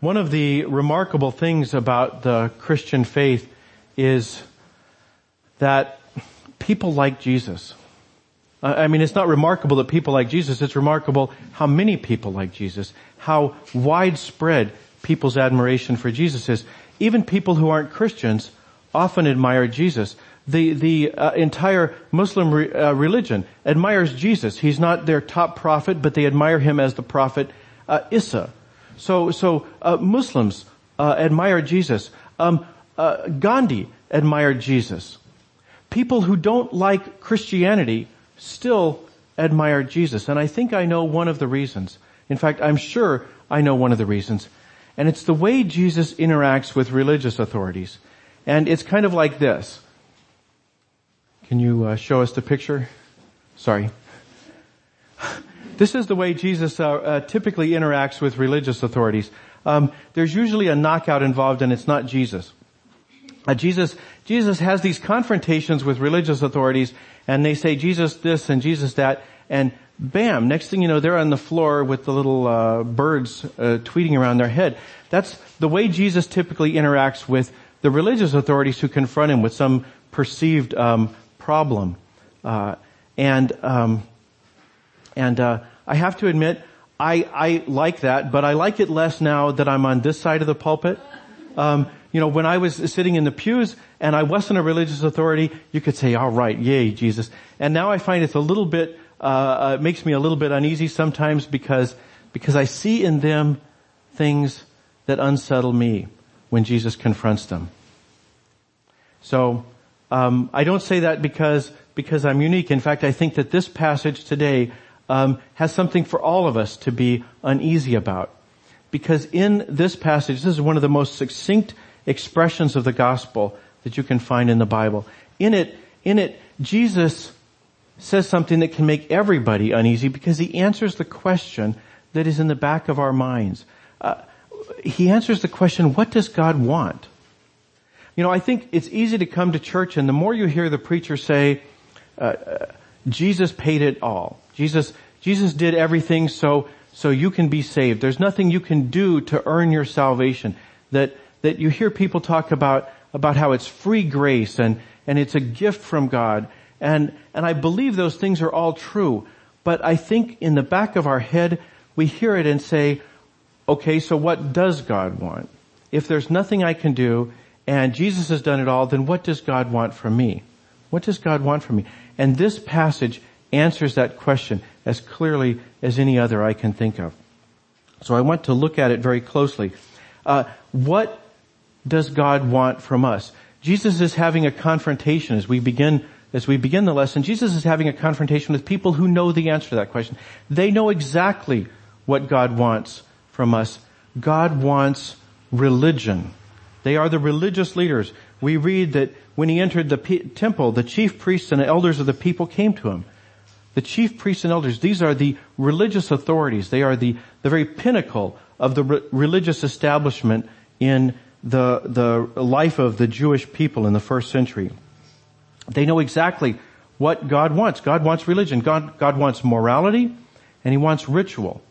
One of the remarkable things about the Christian faith is that people like Jesus. I mean, it's not remarkable that people like Jesus, it's remarkable how many people like Jesus, how widespread people's admiration for Jesus is. Even people who aren't Christians often admire Jesus. The, the uh, entire Muslim re, uh, religion admires Jesus. He's not their top prophet, but they admire him as the prophet uh, Isa. So, so uh, Muslims uh, admire Jesus. Um, uh, Gandhi admired Jesus. People who don't like Christianity still admire Jesus, and I think I know one of the reasons. In fact, I'm sure I know one of the reasons, and it's the way Jesus interacts with religious authorities. And it's kind of like this. Can you uh, show us the picture? Sorry. This is the way Jesus uh, uh, typically interacts with religious authorities. Um, there's usually a knockout involved, and it's not Jesus. Uh, Jesus Jesus has these confrontations with religious authorities, and they say Jesus this and Jesus that, and bam! Next thing you know, they're on the floor with the little uh, birds uh, tweeting around their head. That's the way Jesus typically interacts with the religious authorities who confront him with some perceived um, problem, uh, and. Um, and uh, I have to admit, I, I like that, but I like it less now that I'm on this side of the pulpit. Um, you know, when I was sitting in the pews and I wasn't a religious authority, you could say, all right, yay, Jesus. And now I find it's a little bit, uh, uh, it makes me a little bit uneasy sometimes because, because I see in them things that unsettle me when Jesus confronts them. So, um, I don't say that because, because I'm unique. In fact, I think that this passage today um, has something for all of us to be uneasy about. Because in this passage, this is one of the most succinct expressions of the gospel that you can find in the Bible. In it, in it, Jesus says something that can make everybody uneasy because he answers the question that is in the back of our minds. Uh, he answers the question, what does God want? You know, I think it's easy to come to church and the more you hear the preacher say, uh, uh Jesus paid it all. Jesus, Jesus did everything so, so you can be saved. There's nothing you can do to earn your salvation. That, that you hear people talk about, about how it's free grace and, and it's a gift from God. And, and I believe those things are all true. But I think in the back of our head, we hear it and say, okay, so what does God want? If there's nothing I can do and Jesus has done it all, then what does God want from me? What does God want from me? And this passage answers that question as clearly as any other I can think of. So I want to look at it very closely. Uh, what does God want from us? Jesus is having a confrontation as we begin as we begin the lesson. Jesus is having a confrontation with people who know the answer to that question. They know exactly what God wants from us. God wants religion. They are the religious leaders. We read that when he entered the temple, the chief priests and elders of the people came to him. The chief priests and elders, these are the religious authorities. They are the, the very pinnacle of the re- religious establishment in the, the life of the Jewish people in the first century. They know exactly what God wants. God wants religion. God, God wants morality and He wants ritual.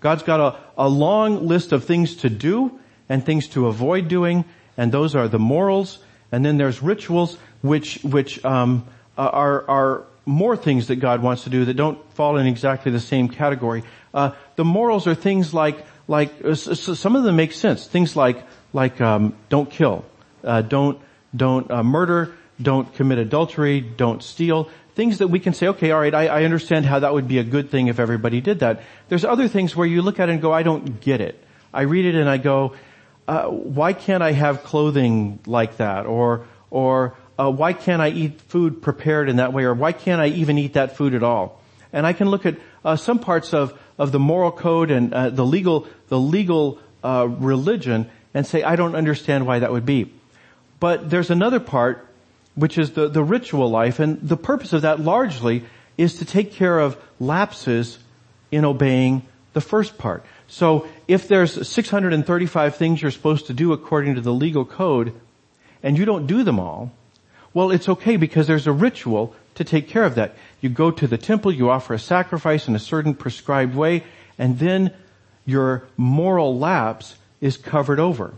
God's got a, a long list of things to do and things to avoid doing, and those are the morals. And then there's rituals which, which, um, are, are more things that God wants to do that don't fall in exactly the same category. Uh, the morals are things like like uh, some of them make sense. Things like like um, don't kill, uh, don't don't uh, murder, don't commit adultery, don't steal. Things that we can say, okay, all right, I, I, understand how that would be a good thing if everybody did that. There's other things where you look at it and go, I don't get it. I read it and I go, uh, why can't I have clothing like that? Or or uh, why can't I eat food prepared in that way, or why can't I even eat that food at all? And I can look at uh, some parts of of the moral code and uh, the legal the legal uh, religion and say I don't understand why that would be. But there's another part which is the the ritual life, and the purpose of that largely is to take care of lapses in obeying the first part. So if there's 635 things you're supposed to do according to the legal code, and you don't do them all, well, it's okay because there's a ritual to take care of that. You go to the temple, you offer a sacrifice in a certain prescribed way, and then your moral lapse is covered over.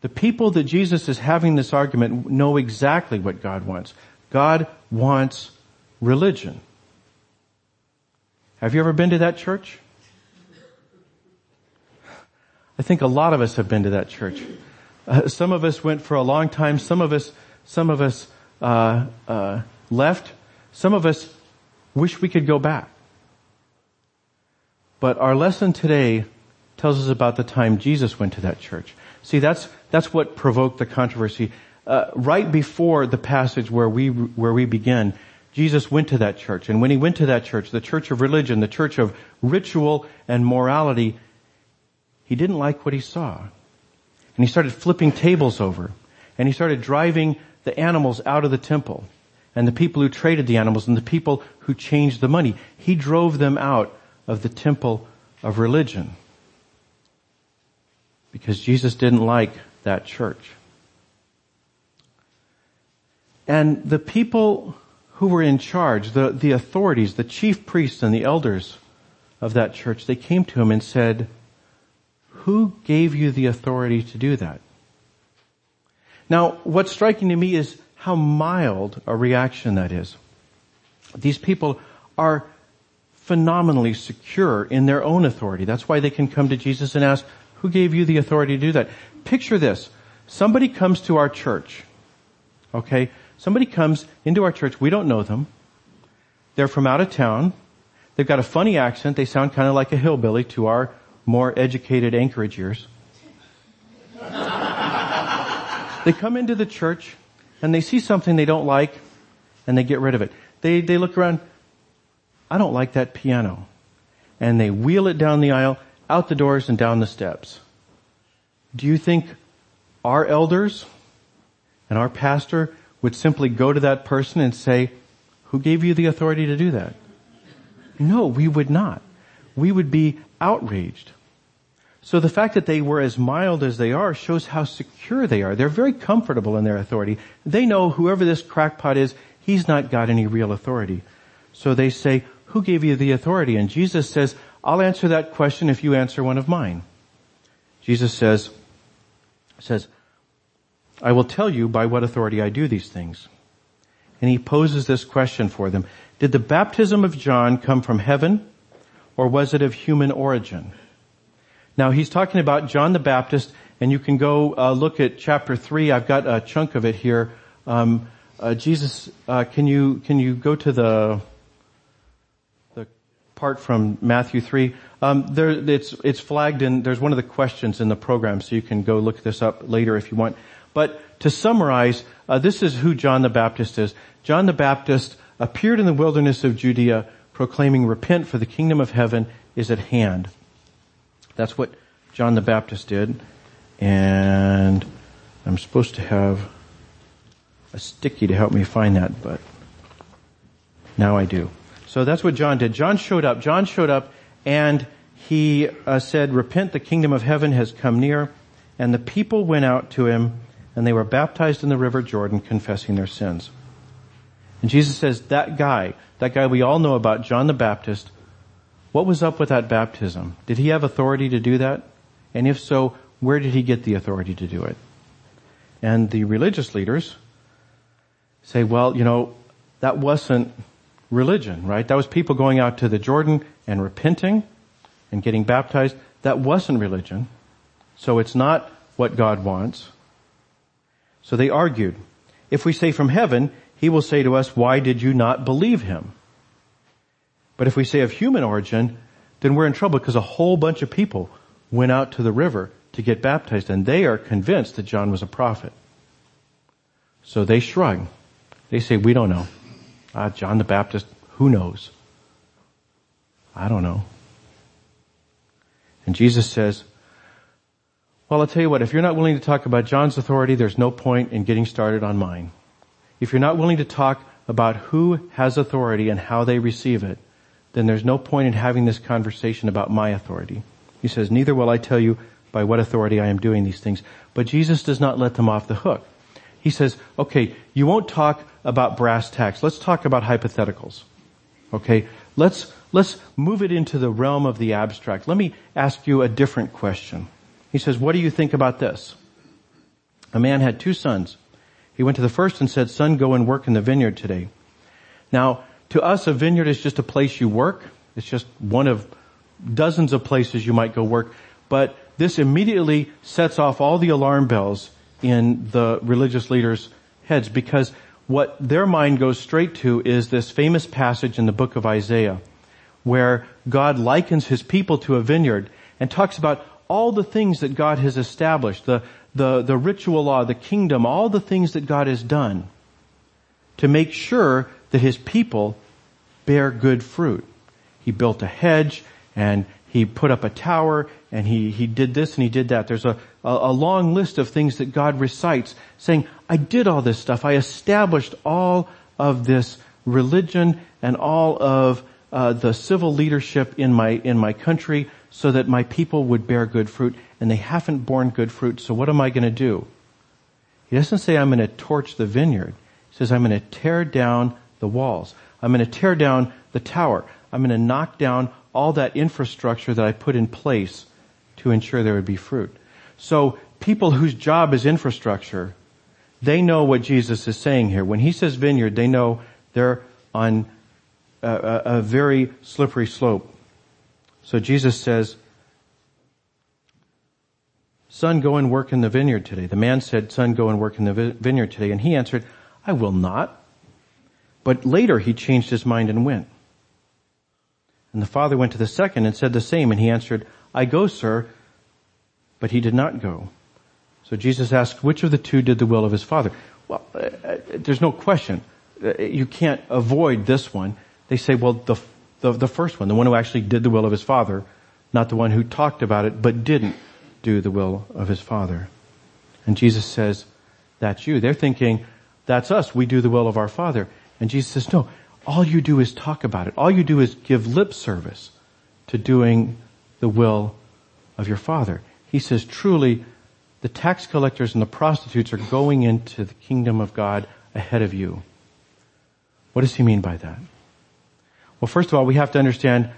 The people that Jesus is having this argument know exactly what God wants. God wants religion. Have you ever been to that church? I think a lot of us have been to that church. Uh, some of us went for a long time. Some of us, some of us uh, uh, left. Some of us wish we could go back. But our lesson today tells us about the time Jesus went to that church. See, that's that's what provoked the controversy. Uh, right before the passage where we where we begin, Jesus went to that church, and when he went to that church, the church of religion, the church of ritual and morality, he didn't like what he saw, and he started flipping tables over, and he started driving the animals out of the temple, and the people who traded the animals, and the people who changed the money. He drove them out of the temple of religion because Jesus didn't like that church. And the people who were in charge, the, the authorities, the chief priests and the elders of that church, they came to him and said, who gave you the authority to do that? Now, what's striking to me is how mild a reaction that is. These people are phenomenally secure in their own authority. That's why they can come to Jesus and ask, who gave you the authority to do that? Picture this. Somebody comes to our church. Okay? Somebody comes into our church. We don't know them. They're from out of town. They've got a funny accent. They sound kind of like a hillbilly to our more educated Anchorage ears. they come into the church and they see something they don't like and they get rid of it. They, they look around. I don't like that piano. And they wheel it down the aisle out the doors and down the steps. Do you think our elders and our pastor would simply go to that person and say, who gave you the authority to do that? No, we would not. We would be outraged. So the fact that they were as mild as they are shows how secure they are. They're very comfortable in their authority. They know whoever this crackpot is, he's not got any real authority. So they say, who gave you the authority? And Jesus says, I'll answer that question if you answer one of mine. Jesus says, says, I will tell you by what authority I do these things. And he poses this question for them. Did the baptism of John come from heaven or was it of human origin? Now he's talking about John the Baptist and you can go uh, look at chapter three. I've got a chunk of it here. Um, uh, Jesus, uh, can you can you go to the the part from Matthew 3. Um, there, it's, it's flagged in, there's one of the questions in the program, so you can go look this up later if you want. But to summarize, uh, this is who John the Baptist is. John the Baptist appeared in the wilderness of Judea proclaiming, repent for the kingdom of heaven is at hand. That's what John the Baptist did. And I'm supposed to have a sticky to help me find that, but now I do. So that's what John did. John showed up. John showed up and he uh, said, repent, the kingdom of heaven has come near. And the people went out to him and they were baptized in the river Jordan confessing their sins. And Jesus says, that guy, that guy we all know about, John the Baptist, what was up with that baptism? Did he have authority to do that? And if so, where did he get the authority to do it? And the religious leaders say, well, you know, that wasn't religion, right? That was people going out to the Jordan and repenting and getting baptized. That wasn't religion. So it's not what God wants. So they argued. If we say from heaven, he will say to us, why did you not believe him? But if we say of human origin, then we're in trouble because a whole bunch of people went out to the river to get baptized and they are convinced that John was a prophet. So they shrug. They say, we don't know. Uh, John the Baptist, who knows? I don't know. And Jesus says, well, I'll tell you what, if you're not willing to talk about John's authority, there's no point in getting started on mine. If you're not willing to talk about who has authority and how they receive it, then there's no point in having this conversation about my authority. He says, neither will I tell you by what authority I am doing these things. But Jesus does not let them off the hook. He says, okay, you won't talk about brass tacks. Let's talk about hypotheticals. Okay? Let's, let's move it into the realm of the abstract. Let me ask you a different question. He says, what do you think about this? A man had two sons. He went to the first and said, son, go and work in the vineyard today. Now, to us, a vineyard is just a place you work. It's just one of dozens of places you might go work. But this immediately sets off all the alarm bells in the religious leaders' heads because what their mind goes straight to is this famous passage in the book of Isaiah where God likens his people to a vineyard and talks about all the things that God has established, the, the, the ritual law, the kingdom, all the things that God has done to make sure that his people bear good fruit. He built a hedge and he put up a tower and he, he did this and he did that. There's a, a, long list of things that God recites saying, I did all this stuff. I established all of this religion and all of uh, the civil leadership in my in my country so that my people would bear good fruit and they haven't borne good fruit so what am i going to do he doesn't say i'm going to torch the vineyard he says i'm going to tear down the walls i'm going to tear down the tower i'm going to knock down all that infrastructure that i put in place to ensure there would be fruit so people whose job is infrastructure they know what jesus is saying here when he says vineyard they know they're on a, a very slippery slope. So Jesus says, son, go and work in the vineyard today. The man said, son, go and work in the vineyard today. And he answered, I will not. But later he changed his mind and went. And the father went to the second and said the same. And he answered, I go, sir. But he did not go. So Jesus asked, which of the two did the will of his father? Well, uh, uh there's no question. Uh, you can't avoid this one they say, well, the, the, the first one, the one who actually did the will of his father, not the one who talked about it, but didn't do the will of his father. And Jesus says, that's you. They're thinking, that's us. We do the will of our father. And Jesus says, no, all you do is talk about it. All you do is give lip service to doing the will of your father. He says, truly, the tax collectors and the prostitutes are going into the kingdom of God ahead of you. What does he mean by that? Well, first of all, we have to understand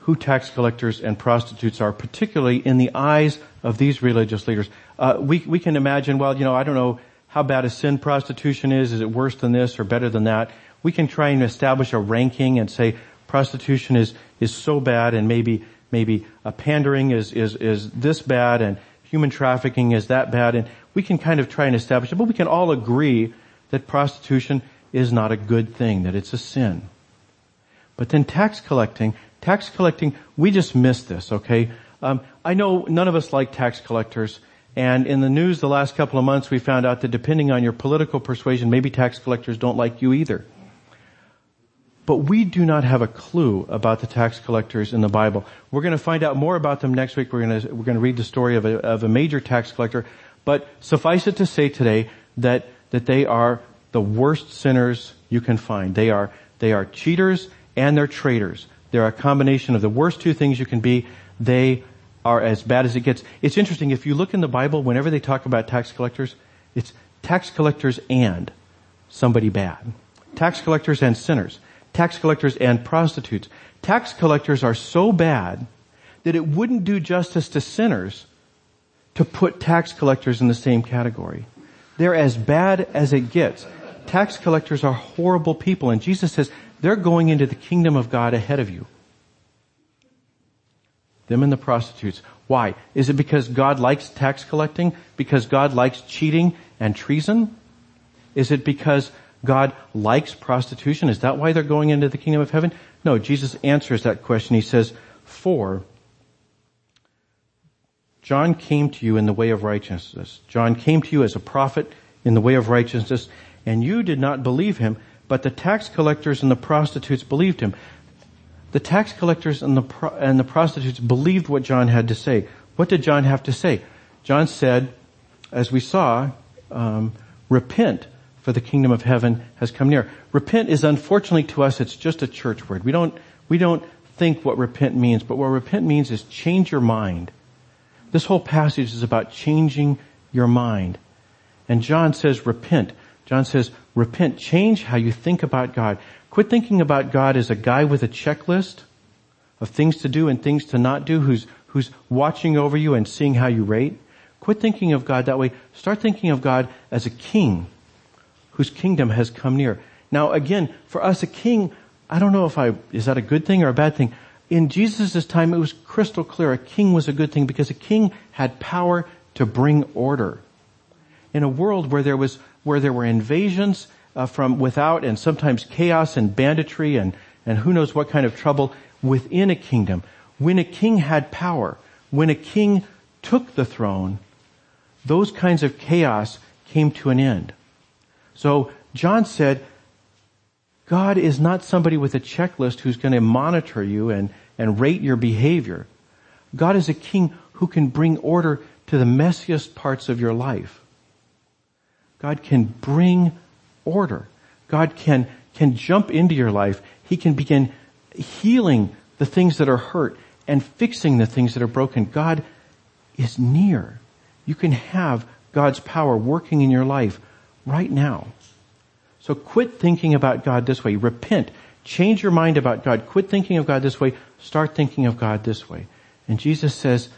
who tax collectors and prostitutes are, particularly in the eyes of these religious leaders. Uh, we, we can imagine, well, you know, I don't know how bad a sin prostitution is. Is it worse than this or better than that? We can try and establish a ranking and say prostitution is, is so bad and maybe, maybe a pandering is, is, is this bad and human trafficking is that bad and we can kind of try and establish it, but we can all agree that prostitution is not a good thing, that it's a sin. But then tax collecting, tax collecting, we just miss this, okay? Um, I know none of us like tax collectors, and in the news the last couple of months we found out that depending on your political persuasion, maybe tax collectors don't like you either. But we do not have a clue about the tax collectors in the Bible. We're going to find out more about them next week. We're going to, we're going to read the story of a, of a major tax collector. But suffice it to say today that, that they are the worst sinners you can find. They are, they are cheaters and they're traitors. They're a combination of the worst two things you can be. They are as bad as it gets. It's interesting, if you look in the Bible, whenever they talk about tax collectors, it's tax collectors and somebody bad. Tax collectors and sinners. Tax collectors and prostitutes. Tax collectors are so bad that it wouldn't do justice to sinners to put tax collectors in the same category. They're as bad as it gets. Tax collectors are horrible people and Jesus says they're going into the kingdom of God ahead of you. Them and the prostitutes. Why? Is it because God likes tax collecting? Because God likes cheating and treason? Is it because God likes prostitution? Is that why they're going into the kingdom of heaven? No, Jesus answers that question. He says, for John came to you in the way of righteousness. John came to you as a prophet in the way of righteousness, and you did not believe him, but the tax collectors and the prostitutes believed him. The tax collectors and the, and the prostitutes believed what John had to say. What did John have to say? John said, as we saw, um, repent for the kingdom of heaven has come near. Repent is unfortunately to us, it's just a church word. We don't, we don't think what repent means, but what repent means is change your mind. This whole passage is about changing your mind. And John says repent. John says repent, change how you think about God. Quit thinking about God as a guy with a checklist of things to do and things to not do, who's, who's watching over you and seeing how you rate. Quit thinking of God that way. Start thinking of God as a king whose kingdom has come near. Now again, for us a king, I don't know if I, is that a good thing or a bad thing? In Jesus' time, it was crystal clear. A king was a good thing because a king had power to bring order. In a world where there was, where there were invasions uh, from without and sometimes chaos and banditry and, and who knows what kind of trouble within a kingdom, when a king had power, when a king took the throne, those kinds of chaos came to an end. So John said, God is not somebody with a checklist who's going to monitor you and, and rate your behavior. God is a king who can bring order to the messiest parts of your life. God can bring order. God can, can jump into your life. He can begin healing the things that are hurt and fixing the things that are broken. God is near. You can have God's power working in your life right now. So quit thinking about God this way. Repent. Change your mind about God. Quit thinking of God this way. Start thinking of God this way. And Jesus says,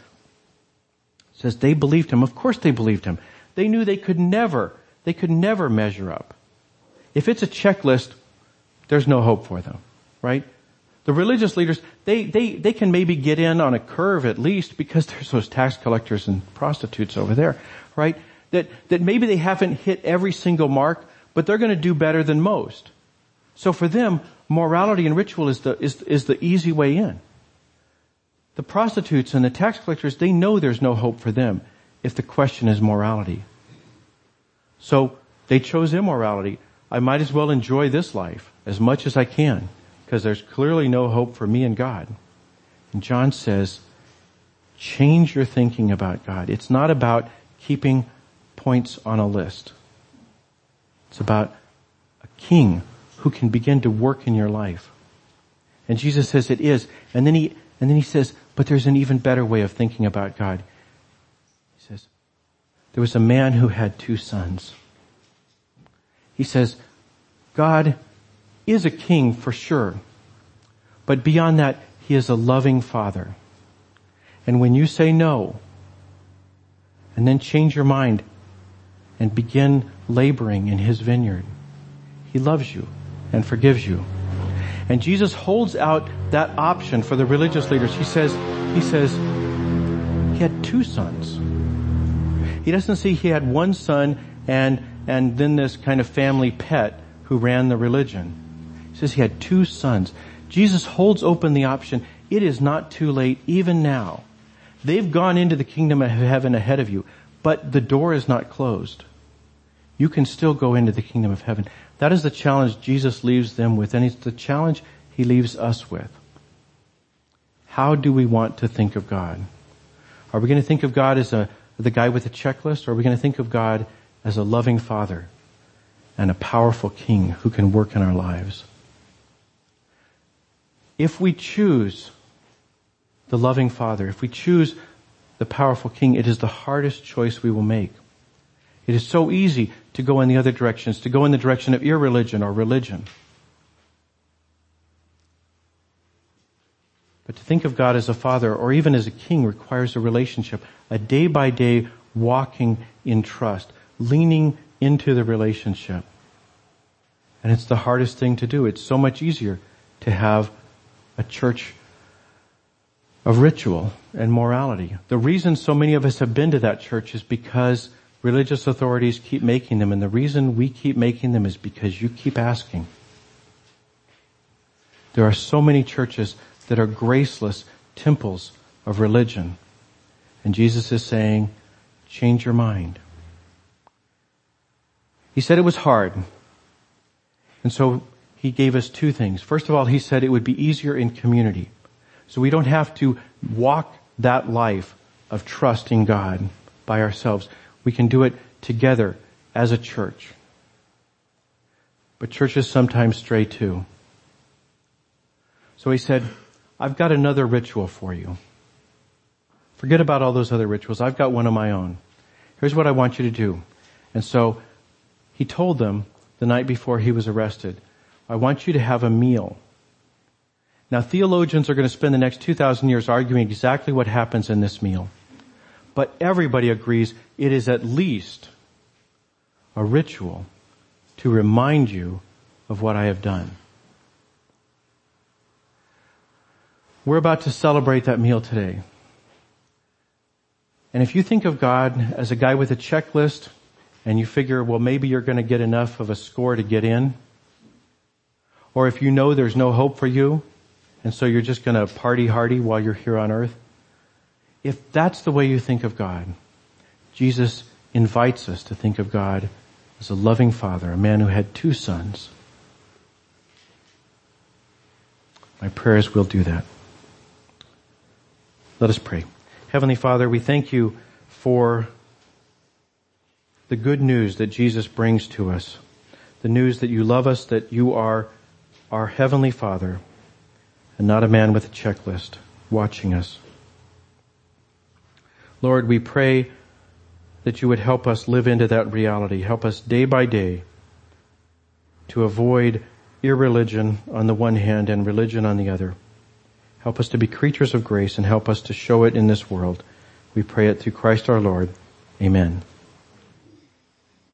says they believed him. Of course they believed him. They knew they could never, they could never measure up. If it's a checklist, there's no hope for them, right? The religious leaders, they, they, they can maybe get in on a curve at least because there's those tax collectors and prostitutes over there, right? That, that maybe they haven't hit every single mark, but they're going to do better than most. So for them, morality and ritual is the, is, is the easy way in. The prostitutes and the tax collectors, they know there's no hope for them if the question is morality. So they chose immorality. I might as well enjoy this life as much as I can because there's clearly no hope for me and God. And John says, change your thinking about God. It's not about keeping points on a list. It's about a king who can begin to work in your life. And Jesus says it is. And then he, and then he says, but there's an even better way of thinking about God. He says, there was a man who had two sons. He says, God is a king for sure. But beyond that, he is a loving father. And when you say no, and then change your mind and begin laboring in his vineyard. He loves you and forgives you. And Jesus holds out that option for the religious leaders. He says, he says, he had two sons. He doesn't see he had one son and, and then this kind of family pet who ran the religion. He says he had two sons. Jesus holds open the option. It is not too late even now. They've gone into the kingdom of heaven ahead of you, but the door is not closed you can still go into the kingdom of heaven. That is the challenge Jesus leaves them with, and it's the challenge he leaves us with. How do we want to think of God? Are we going to think of God as a, the guy with a checklist, or are we going to think of God as a loving father and a powerful king who can work in our lives? If we choose the loving father, if we choose the powerful king, it is the hardest choice we will make. It is so easy to go in the other directions, to go in the direction of irreligion or religion. But to think of God as a father or even as a king requires a relationship, a day by day walking in trust, leaning into the relationship. And it's the hardest thing to do. It's so much easier to have a church of ritual and morality. The reason so many of us have been to that church is because religious authorities keep making them, and the reason we keep making them is because you keep asking. There are so many churches that are graceless temples of religion. And Jesus is saying, change your mind. He said it was hard. And so he gave us two things. First of all, he said it would be easier in community. So we don't have to walk that life of trusting God by ourselves. We can do it together as a church. But churches sometimes stray too. So he said, I've got another ritual for you. Forget about all those other rituals. I've got one of my own. Here's what I want you to do. And so he told them the night before he was arrested, I want you to have a meal. Now theologians are going to spend the next 2,000 years arguing exactly what happens in this meal. But everybody agrees it is at least a ritual to remind you of what I have done. We're about to celebrate that meal today. And if you think of God as a guy with a checklist and you figure, well, maybe you're going to get enough of a score to get in, or if you know there's no hope for you, and so you're just going to party hardy while you're here on earth, if that's the way you think of God, Jesus invites us to think of God as a loving father, a man who had two sons. My prayers we'll do that. Let us pray. Heavenly Father, we thank you for the good news that Jesus brings to us. The news that you love us, that you are our Heavenly Father, and not a man with a checklist watching us. Lord, we pray that you would help us live into that reality. Help us day by day to avoid irreligion on the one hand and religion on the other. Help us to be creatures of grace and help us to show it in this world. We pray it through Christ our Lord. Amen.